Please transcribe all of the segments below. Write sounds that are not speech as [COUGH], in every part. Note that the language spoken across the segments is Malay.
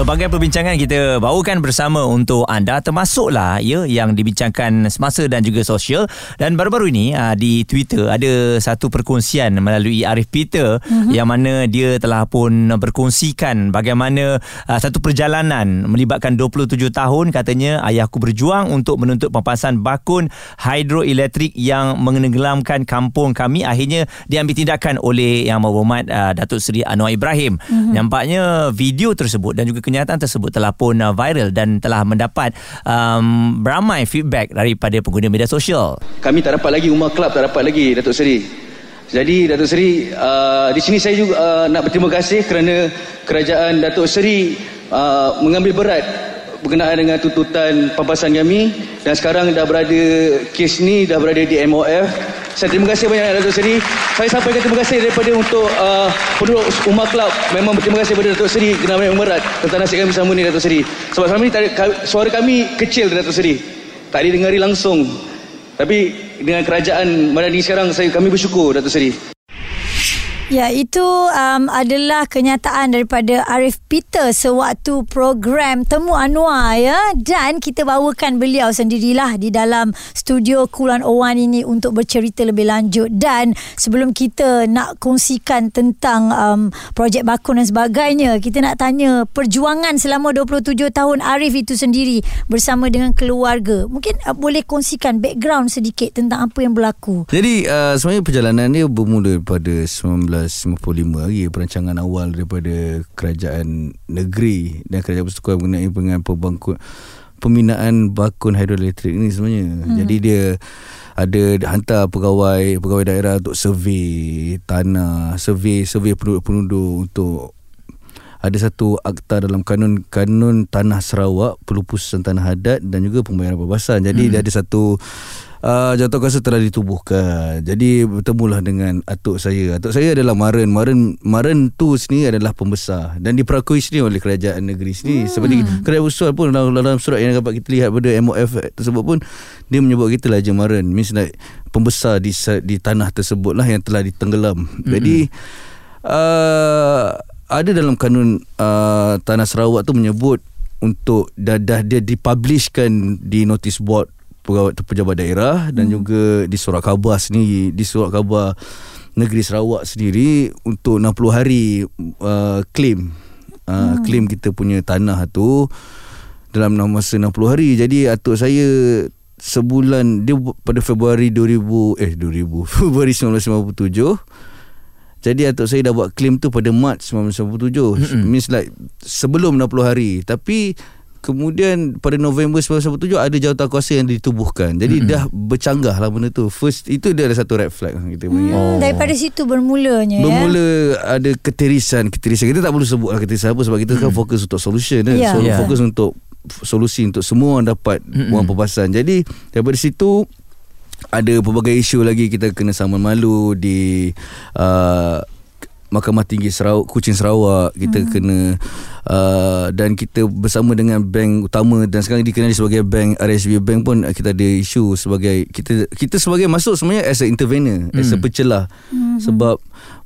Pelbagai perbincangan kita bawakan bersama untuk anda termasuklah ya yang dibincangkan semasa dan juga sosial dan baru-baru ini ah, di Twitter ada satu perkongsian melalui Arif Peter mm-hmm. yang mana dia telah pun berkongsikan bagaimana ah, satu perjalanan melibatkan 27 tahun katanya ayahku berjuang untuk menuntut pampasan bakun hidroelektrik yang menenggelamkan kampung kami akhirnya diambil tindakan oleh Yang Berhormat uh, Datuk Seri Anwar Ibrahim. Mm-hmm. Nampaknya video tersebut dan juga kenyataan tersebut telah pun uh, viral dan telah mendapat um, beramai feedback daripada pengguna media sosial. Kami tak dapat lagi Umar Club tak dapat lagi Datuk Seri. Jadi Datuk Seri uh, di sini saya juga uh, nak berterima kasih kerana kerajaan Datuk Seri uh, mengambil berat berkenaan dengan tuntutan pampasan kami dan sekarang dah berada kes ni dah berada di MOF saya terima kasih banyak Datuk Seri. Saya sampaikan terima kasih daripada untuk uh, penduduk Umar Club. Memang berterima kasih kepada Datuk Seri kerana memang berat tentang nasib kami sama ni Datuk Seri. Sebab selama ni suara kami kecil Datuk Seri. Tak didengari langsung. Tapi dengan kerajaan Madani sekarang saya kami bersyukur Datuk Seri. Ya, itu um, adalah kenyataan daripada Arif Peter sewaktu program Temu Anwar ya dan kita bawakan beliau sendirilah di dalam studio Kulan Owan ini untuk bercerita lebih lanjut dan sebelum kita nak kongsikan tentang um, projek bakun dan sebagainya, kita nak tanya perjuangan selama 27 tahun Arif itu sendiri bersama dengan keluarga. Mungkin uh, boleh kongsikan background sedikit tentang apa yang berlaku. Jadi uh, sebenarnya perjalanan dia bermula pada 19 1955 lagi perancangan awal daripada kerajaan negeri dan kerajaan persekutuan mengenai dengan pembangkut pembinaan bakun hidroelektrik ni sebenarnya. Hmm. Jadi dia ada hantar pegawai pegawai daerah untuk survey tanah, survey survey penduduk-penduduk untuk ada satu akta dalam kanun kanun tanah Sarawak pelupusan tanah adat dan juga pembayaran perbasan. Jadi hmm. dia ada satu uh, kuasa telah ditubuhkan. Jadi bertemulah dengan atuk saya. Atuk saya adalah Maren. Maren Maren tu sini adalah pembesar dan diperakui sini oleh kerajaan negeri sini. Hmm. Seperti kerajaan usul pun dalam, dalam surat yang dapat kita lihat pada MOF tersebut pun dia menyebut kita lah je Maren. Means like pembesar di di tanah tersebut lah yang telah ditenggelam. Hmm. Jadi uh, ada dalam kanun uh, tanah Sarawak tu menyebut untuk dah, dah dia dipublishkan di notice board pegawai pejabat daerah dan hmm. juga di surat khabar sendiri di surat khabar negeri Sarawak sendiri untuk 60 hari uh, claim uh, hmm. claim kita punya tanah tu dalam masa 60 hari jadi atuk saya sebulan dia pada Februari 2000 eh 2000 [LAUGHS] Februari 1957 jadi atuk saya dah buat claim tu pada Mac 1997 mm-hmm. means like sebelum 60 hari tapi Kemudian pada November 1997 ada jawatan kuasa yang ditubuhkan. Jadi mm-hmm. dah bercanggah lah benda tu. First itu dia ada satu red flag lah kita punya. Hmm, oh. Daripada situ bermulanya Bermula ya. ada ketirisan, ketirisan. Kita tak perlu sebut lah ketirisan apa sebab kita mm. kan fokus untuk solution kan. Yeah. So yeah. fokus untuk solusi untuk semua orang dapat mm-hmm. wang perbasan. Jadi daripada situ ada pelbagai isu lagi kita kena sama malu di uh, Mahkamah Tinggi Sarawak Kuching Sarawak kita hmm. kena uh, dan kita bersama dengan bank utama dan sekarang dikenali sebagai bank RSB Bank pun kita ada isu sebagai kita kita sebagai masuk sebenarnya as a intervener hmm. as a hmm. pencelah hmm. sebab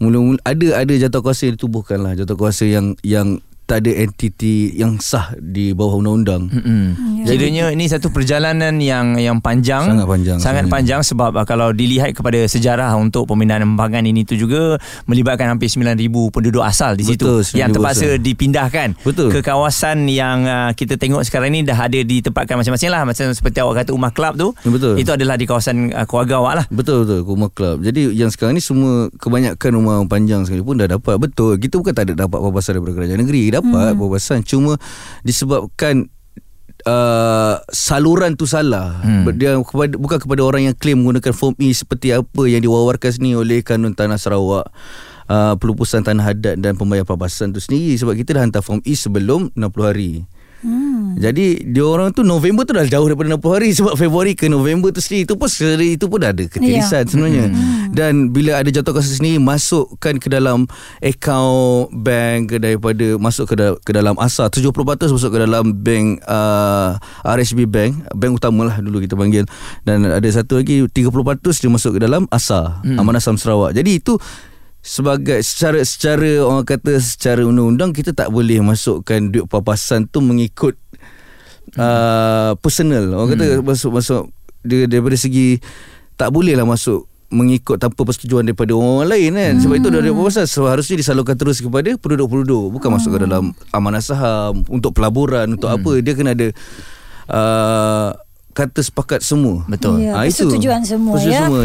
mula-mula ada ada kuasa yang ditubuhkan lah kuasa yang yang tak ada entiti yang sah di bawah undang-undang. Mm-hmm. Ya. Jadinya ini satu perjalanan yang yang panjang. Sangat panjang. Sangat sebenarnya. panjang sebab uh, kalau dilihat kepada sejarah untuk pemindahan embangan ini tu juga melibatkan hampir 9000 penduduk asal di situ Betul, yang terpaksa dipindahkan Betul. ke kawasan yang uh, kita tengok sekarang ini dah ada ditempatkan macam-macam lah macam seperti awak kata Umar Club tu. Betul. Itu adalah di kawasan uh, keluarga awak lah. Betul betul Umar Club. Jadi yang sekarang ni semua kebanyakan rumah panjang sekali pun dah dapat. Betul. Kita bukan tak ada dapat apa-apa daripada kerajaan negeri dapat hmm. perbasan cuma disebabkan uh, saluran tu salah hmm. dia kepada, bukan kepada orang yang claim menggunakan form E seperti apa yang diwawarkan sini oleh kanun tanah Sarawak uh, pelupusan tanah adat dan pembayar perbasan tu sendiri sebab kita dah hantar form E sebelum 60 hari Hmm. Jadi dia orang tu November tu dah jauh daripada 60 hari sebab Februari ke November tu sendiri itu pun sendiri itu pun dah ada ketirisan Ya. sebenarnya. Dan bila ada jawatankuasa sendiri masukkan ke dalam akaun bank daripada masuk ke, da- ke dalam ASA 70% masuk ke dalam bank uh, RSB Bank, bank utama lah dulu kita panggil. Dan ada satu lagi 30% dia masuk ke dalam ASA, hmm. Amanah Sam Sarawak. Jadi itu sebagai secara secara orang kata secara undang-undang kita tak boleh masukkan duit papasan tu mengikut uh, personal. Orang kata masuk masuk dia daripada segi tak boleh lah masuk mengikut tanpa persetujuan daripada orang lain kan. Sebab itu dari papasan. Seharusnya disalurkan terus kepada penduduk-penduduk. Bukan masuk ke dalam amanah saham untuk pelaburan untuk apa. Dia kena ada uh, kata sepakat semua. Betul. Ya, Ah, itu. persetujuan semua, Persetujuan ya. semua.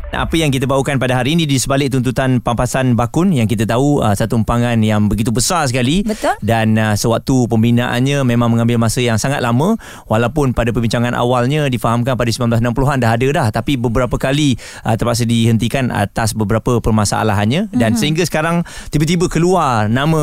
Apa yang kita bawakan pada hari ini di sebalik tuntutan pampasan bakun yang kita tahu uh, satu empangan yang begitu besar sekali. Betul. dan uh, sewaktu pembinaannya memang mengambil masa yang sangat lama. Walaupun pada perbincangan awalnya difahamkan pada 1960-an dah ada dah. Tapi beberapa kali uh, terpaksa dihentikan atas beberapa permasalahannya. Dan sehingga sekarang tiba-tiba keluar nama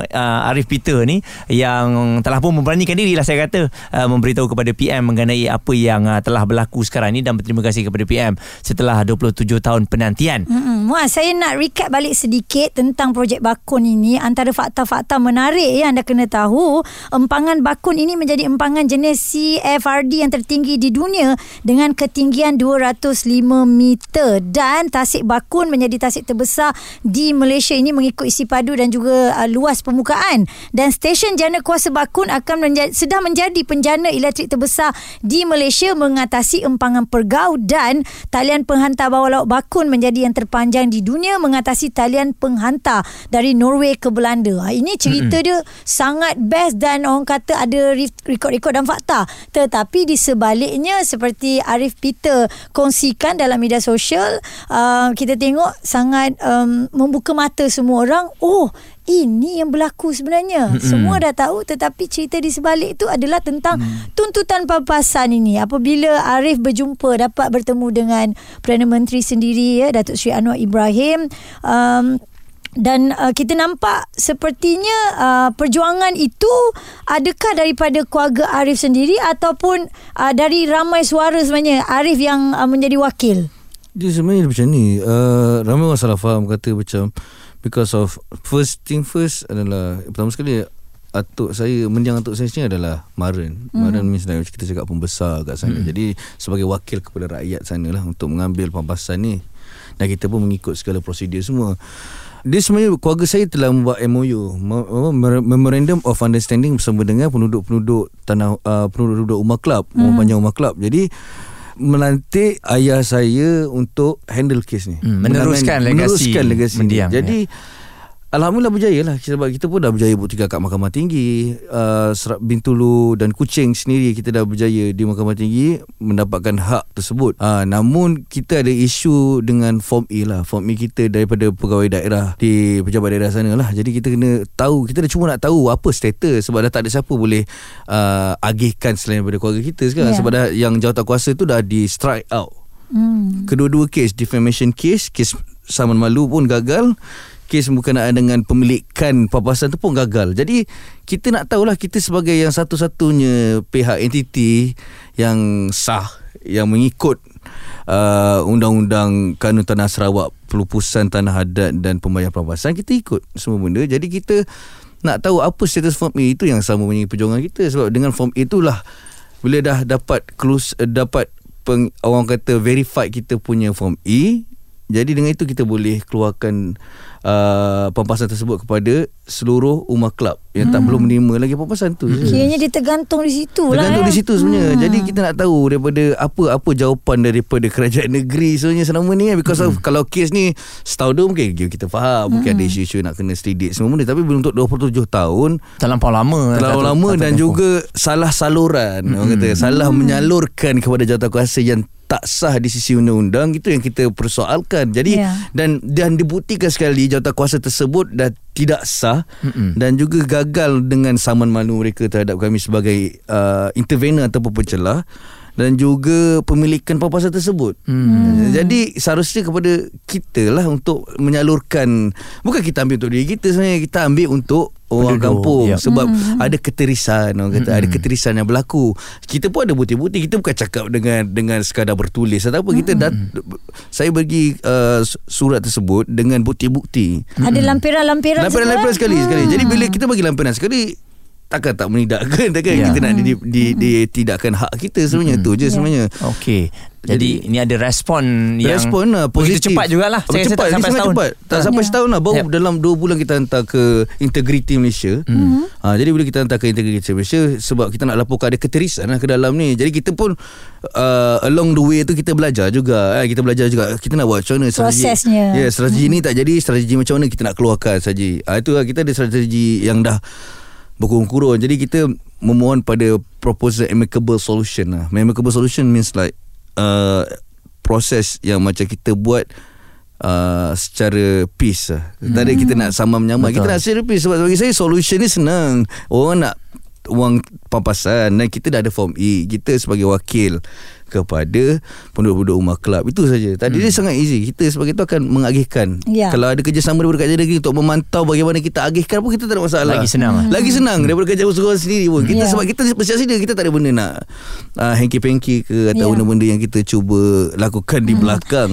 uh, Arif Peter ni yang telah pun memberanikan diri lah saya kata uh, memberitahu kepada PM mengenai apa yang uh, telah berlaku sekarang ni dan berterima kasih kepada PM setelah 27 tahun penantian. Mm-mm. Muaz, saya nak recap balik sedikit tentang projek bakun ini. Antara fakta-fakta menarik yang anda kena tahu, empangan bakun ini menjadi empangan jenis CFRD yang tertinggi di dunia dengan ketinggian 205 meter dan tasik bakun menjadi tasik terbesar di Malaysia ini mengikut isi padu dan juga uh, luas permukaan. Dan stesen jana kuasa bakun akan menjadi, sedang menjadi penjana elektrik terbesar di Malaysia mengatasi empangan pergau dan talian penghantar bawah laut bakun menjadi yang terpanjang di dunia mengatasi talian penghantar dari Norway ke Belanda. Ha, ini cerita mm-hmm. dia sangat best dan orang kata ada re- rekod-rekod dan fakta. Tetapi di sebaliknya seperti Arif Peter kongsikan dalam media sosial, uh, kita tengok sangat um, membuka mata semua orang. Oh, ini yang berlaku sebenarnya. Mm-hmm. Semua dah tahu tetapi cerita di sebalik itu adalah tentang mm. tuntutan papasan ini. Apabila Arif berjumpa dapat bertemu dengan Perdana Menteri sendiri ya Datuk Seri Anwar Ibrahim um, dan uh, kita nampak sepertinya uh, perjuangan itu adakah daripada keluarga Arif sendiri ataupun uh, dari ramai suara sebenarnya Arif yang uh, menjadi wakil. Dia sebenarnya macam ni uh, Ramai orang salah faham Kata macam Because of First thing first adalah Pertama sekali Atuk saya Mendiang atuk saya sini adalah Maren hmm. Maren means like, Kita cakap pembesar kat sana hmm. Jadi sebagai wakil kepada rakyat sana lah Untuk mengambil pampasan ni Dan kita pun mengikut segala prosedur semua dia sebenarnya keluarga saya telah membuat MOU Memorandum of Understanding bersama dengan penduduk-penduduk tanah uh, penduduk-penduduk Umar Club, hmm. Umar Panjang Umar Club. Jadi melantik ayah saya untuk handle kes ni. Hmm, meneruskan legasi meneruskan legasi mendiang, ni. Jadi Alhamdulillah berjaya lah. Sebab kita pun dah berjaya buktikan kat Mahkamah Tinggi. Uh, Bintulu dan Kuching sendiri Kita dah berjaya di Mahkamah Tinggi Mendapatkan hak tersebut. Uh, Namun kita ada isu dengan Form A lah. Form A kita daripada pegawai daerah Di pejabat daerah sana lah. Jadi kita kena tahu Kita dah cuma nak tahu apa status Sebab dah tak ada siapa boleh uh, Agihkan selain daripada keluarga kita sekarang. Ya. Sebab dah yang jawatankuasa tu dah di strike out. Hmm. Kedua-dua kes Defamation case Kes saman malu pun gagal Kes berkenaan dengan pemilikan papasan tu pun gagal. Jadi kita nak tahulah Kita sebagai yang satu-satunya Pihak entiti Yang sah Yang mengikut uh, Undang-undang Kanun Tanah Sarawak Pelupusan Tanah Adat Dan pembayaran papasan Kita ikut semua benda. Jadi kita Nak tahu apa status form A Itu yang sama punya perjuangan kita. Sebab dengan form A itulah Bila dah dapat close, uh, Dapat peng, orang kata verified kita punya form E jadi dengan itu kita boleh keluarkan uh, pampasan tersebut kepada seluruh Umar Club yang tak belum menerima lagi pampasan tu. Kiranya dia tergantung di situ lah. Tergantung ya. di situ sebenarnya. Hmm. Jadi kita nak tahu daripada apa apa jawapan daripada kerajaan negeri sebenarnya selama ni kan because hmm. of kalau kes ni setahun dua mungkin kita faham mungkin ada isu-isu nak kena selidik semua benda tapi belum untuk 27 tahun Terlampau lama terlalu satu- lama dan tempoh. juga salah saluran mm-hmm. orang kata salah menyalurkan kepada jawatankuasa yang tak sah di sisi undang-undang itu yang kita persoalkan. Jadi Ya. dan dan dibuktikan sekali jawatankuasa tersebut dah tidak sah mm-hmm. dan juga gagal dengan saman malu mereka terhadap kami sebagai uh, intervener ataupun pencelah dan juga pemilikan pampasan tersebut. Hmm. Jadi seharusnya kepada kita lah untuk menyalurkan bukan kita ambil untuk diri kita sebenarnya kita ambil untuk orang Penduduk, kampung ya. sebab ada keterisan orang kata ada keterisan yang berlaku. Kita pun ada bukti-bukti kita bukan cakap dengan dengan sekadar bertulis atau apa kita dat, saya bagi uh, surat tersebut dengan bukti-bukti. Ada lampiran-lampiran Lampiran-lampiran semua? sekali sekali. Hmm. Jadi bila kita bagi lampiran sekali takkan tak menidakkan takkan Ya. kita nak di, di, di, tidakkan hak kita sebenarnya tu je sebenarnya. Okey. Jadi, ini ada respon yang Respon lah begitu positif cepat jugalah. Saya rasa cepat, tak dia sampai sangat setahun. cepat. Tak sampai Ya. setahun lah Baru Yep. dalam 2 bulan kita hantar ke Integrity Malaysia Hmm. ha, Jadi bila kita hantar ke Integrity Malaysia Sebab kita nak laporkan ada keterisan lah ke dalam ni Jadi kita pun uh, Along the way tu kita belajar juga eh, Kita belajar juga Kita nak buat macam mana strategi Prosesnya. Ya yeah, strategi ni tak jadi Strategi macam mana kita nak keluarkan saja ha, Itu lah kita ada strategi yang dah Berkurun-kurun Jadi kita memohon pada Proposal amicable solution lah Amicable solution means like uh, Proses yang macam kita buat uh, secara peace lah. Tak ada kita nak sama menyamai. Kita nak secara peace sebab bagi saya solution ni senang. Orang nak wang pampasan dan kita dah ada form E. Kita sebagai wakil kepada penduduk-penduduk rumah kelab. Itu saja. Tadi dia sangat easy. Kita sebagai itu akan mengagihkan. Ya. Kalau ada kerjasama daripada kerajaan negeri untuk memantau bagaimana kita agihkan pun kita tak ada masalah. Lagi senang lah. Lagi senang daripada kerja usahawan sendiri pun. Kita Ya. sebab kita bersiap sedia kita tak ada benda nak uh, hanky-panky ke atau Ya. benda-benda yang kita cuba lakukan di belakang.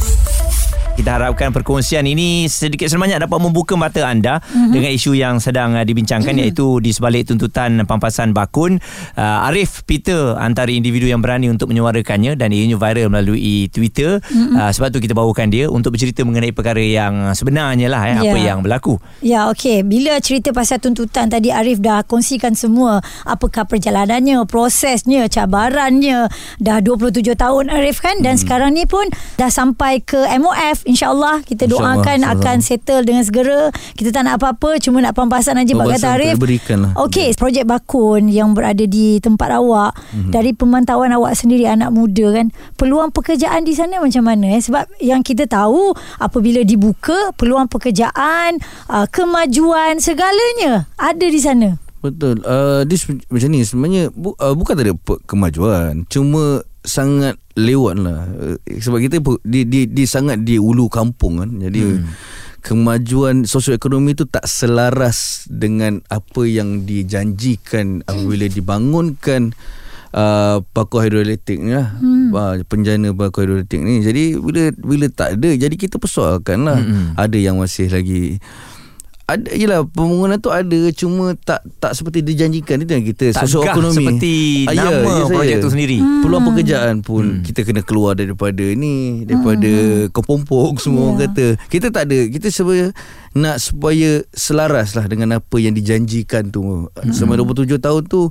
Kita harapkan perkongsian ini sedikit sebanyak dapat membuka mata anda Mhm. mm-hmm. dengan isu yang sedang uh, dibincangkan mm-hmm. iaitu di sebalik tuntutan pampasan bakun uh, Arif Peter antara individu yang berani untuk menyuarakannya dan ianya viral melalui Twitter mm-hmm. uh, sebab tu kita bawakan dia untuk bercerita mengenai perkara yang sebenarnya lah eh, apa Ya. yang berlaku. Ya, okey. Bila cerita pasal tuntutan tadi Arif dah kongsikan semua apakah perjalanannya, prosesnya, cabarannya. Dah 27 tahun Arif kan dan hmm. sekarang ni pun dah sampai ke MOF insya-Allah. Kita InsyaAllah, doakan insyaAllah. akan settle dengan segera. Kita tak nak apa-apa, cuma nak pampasan aja bak Pampasan kata Arif. untuk diberikan lah. Okey, projek bakun yang berada di tempat awak hmm. dari pemantauan awak sendiri anak muda kan, peluang pekerjaan di sana macam mana eh? Sebab yang kita tahu apabila dibuka peluang pekerjaan, uh, kemajuan segalanya ada di sana. Betul. Uh, this macam ni sebenarnya bu, uh, bukan tak ada kemajuan. Cuma sangat lewat lah. Sebab kita di, di, di sangat di ulu kampung kan. Jadi hmm. kemajuan sosioekonomi tu tak selaras dengan apa yang dijanjikan apabila dibangunkan uh, paku hidroelektrik ni lah hmm. uh, penjana paku hidroelektrik ni jadi bila bila tak ada jadi kita persoalkan lah hmm. ada yang masih lagi ada yelah pembangunan tu ada cuma tak tak seperti dijanjikan itu yang kita Tak sosioekonomi gah seperti Ah, ya, nama ya, saya. projek tu sendiri. peluang pekerjaan pun hmm. kita kena keluar daripada ni daripada hmm. kepompong semua orang Ya. kata kita tak ada kita sebenarnya nak supaya selaras lah dengan apa yang dijanjikan tu hmm. selama 27 tahun tu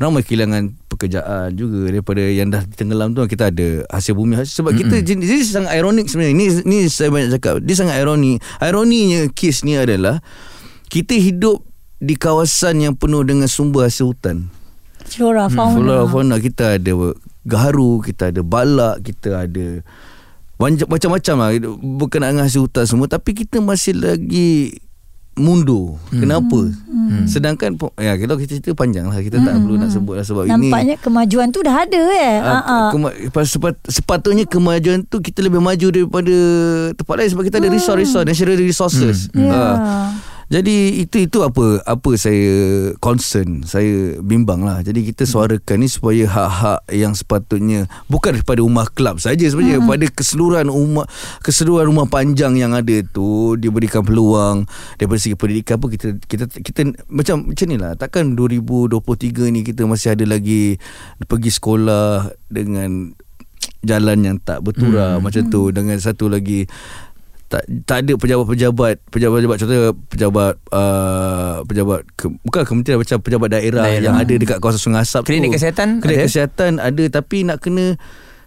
ramai kehilangan pekerjaan juga daripada yang dah tenggelam tu. Kita ada hasil bumi. Sebab kita jenis ini sangat ironik sebenarnya. Ini ni saya banyak cakap dia sangat ironi. Ironinya kes ni adalah kita hidup di kawasan yang penuh dengan sumber hasil hutan. Flora, fauna. Flora fauna. Kita ada gaharu, kita ada balak, kita ada macam-macam lah. Berkenaan dengan hasil hutan semua. Tapi kita masih lagi mundur. Hmm. Kenapa? Hmm. Sedangkan ya kita kita cerita panjang lah kita hmm. tak perlu nak sebut lah sebab ini Nampaknya kemajuan tu dah ada eh. Ah, Ha ah. kema- sepat, sepatutnya kemajuan tu kita lebih maju daripada tempat lain sebab kita ada resource-resource natural resources. Ya. Ah. Jadi itu itu apa apa saya concern saya bimbang lah. Jadi kita suarakan ni supaya hak-hak yang sepatutnya bukan daripada rumah kelab saja sebenarnya hmm. pada keseluruhan rumah keseluruhan rumah panjang yang ada tu diberikan peluang daripada segi pendidikan pun kita kita kita macam macam ni lah takkan 2023 ni kita masih ada lagi pergi sekolah dengan jalan yang tak berturah hmm. macam tu dengan satu lagi tak tak ada pejabat-pejabat pejabat-pejabat contoh pejabat uh, pejabat ke, bukan kementerian macam pejabat daerah, Daerah. yang ada dekat kawasan Sungai Asap Klinik tu. kesihatan klinik ada? kesihatan ada tapi nak kena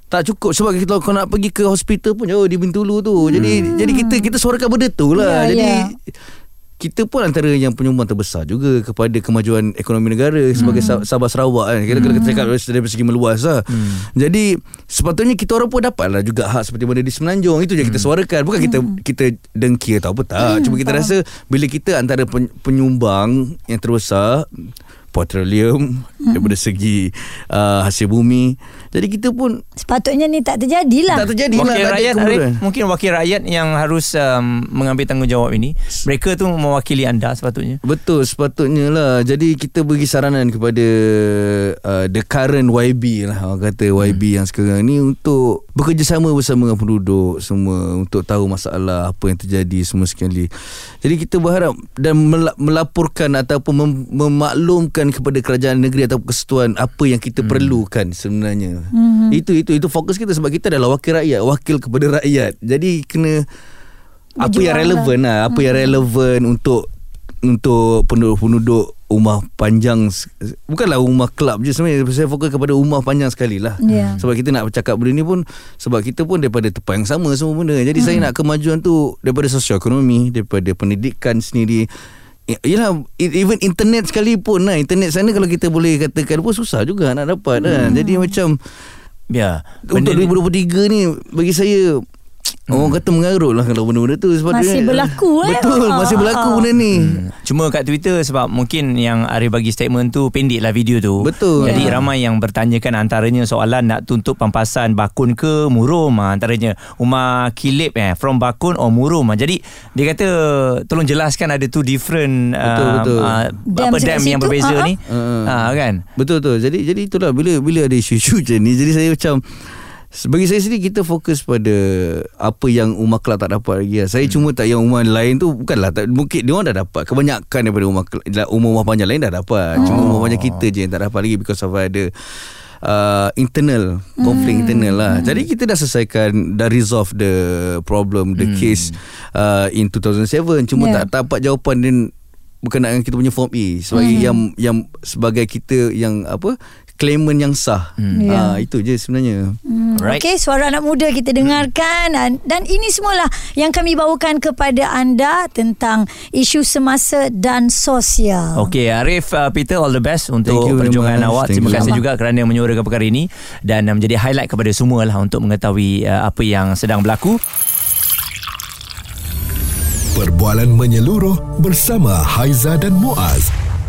tak cukup sebab kita kalau nak pergi ke hospital pun jauh di Bintulu tu. Jadi jadi kita kita suarakan benda tu lah. Ya, jadi ya. Kita pun antara yang penyumbang terbesar juga kepada kemajuan ekonomi negara sebagai Hmm. Sa- Sabah Sarawak kan. Kita kena cakap dari segi meluas lah. Hmm. Jadi sepatutnya kita orang pun dapatlah juga hak seperti mana di Semenanjung. Itu je kita Hmm. suarakan. Bukan kita kita dengki atau apa tak. Cuma kita rasa bila kita antara pen- penyumbang yang terbesar petroleum daripada segi uh, hasil bumi. Jadi kita pun Sepatutnya ni tak terjadilah. tak terjadi lah. Wakil tak ada rakyat. Arif, mungkin wakil rakyat yang harus um, mengambil tanggungjawab ini. Mereka tu mewakili anda sepatutnya. Betul sepatutnya lah Jadi kita bagi saranan kepada uh, The current YB lah Orang kata YB yang sekarang ni Untuk bekerjasama bersama dengan penduduk Semua Untuk tahu masalah Apa yang terjadi semua sekali Jadi kita berharap Dan mela- melaporkan Ataupun mem- memaklumkan Kepada kerajaan negeri Atau kesatuan Apa yang kita perlukan sebenarnya. Itu itu itu fokus kita Sebab kita adalah wakil rakyat Wakil kepada rakyat. Jadi kena apa yang Berjuang relevan lah apa yang relevan untuk untuk penduduk-penduduk rumah panjang bukanlah rumah kelab je sebenarnya. Saya fokus kepada rumah panjang sekali lah. Ya. sebab kita nak bercakap benda ni pun sebab kita pun daripada tempat yang sama semua benda. Jadi saya nak kemajuan tu daripada sosial ekonomi daripada pendidikan sendiri Yelah e- Even internet sekalipun lah Internet sana kalau kita boleh katakan pun Susah juga nak dapat kan Jadi macam Ya. Untuk Benda ni- 2023 ni Bagi saya Orang kata mengarut lah Kalau benda-benda tu sepatutnya- Masih berlaku, eh? Betul Masih Ah, berlaku ah. benda ni Hmm. Cuma kat Twitter sebab mungkin yang Arif bagi statement tu pendek lah video tu. Betul. Jadi Ya. ramai yang bertanyakan antaranya soalan nak tuntut pampasan bakun ke murum ha, antaranya rumah kilip eh from bakun or murum. Ha. Jadi dia kata tolong jelaskan ada two different Betul, betul. Uh, Dam apa dekat dam yang situ, berbeza ah, ni. ah. Ha kan. Betul betul. Jadi jadi itulah bila bila ada isu-isu macam ni jadi saya macam bagi saya sendiri kita fokus pada apa yang Umar Kelab tak dapat lagi lah. Saya hmm. cuma tak yang Umar lain tu bukanlah tak, mungkin dia orang dah dapat kebanyakan daripada Umar Kelab, umur-umur panjang lain dah dapat. Cuma umur panjang kita je yang tak dapat lagi because of ada uh, internal konflik internal lah. Jadi kita dah selesaikan dah resolve the problem the case uh, in 2007 cuma Yeah. tak dapat jawapan dan berkenaan dengan kita punya form E sebagai yang yang sebagai kita yang apa claimant yang sah. Hmm. Ya. Ha, itu je sebenarnya. Hmm. Okey, suara anak muda kita dengarkan dan, dan ini semualah yang kami bawakan kepada anda tentang isu semasa dan sosial. Okey Arif uh, Peter all the best untuk Thank you perjuangan awak. Thank Terima kasih juga kerana menyuarakan perkara ini dan uh, menjadi highlight kepada semua lah untuk mengetahui uh, apa yang sedang berlaku. Perbualan menyeluruh bersama Haiza dan Muaz.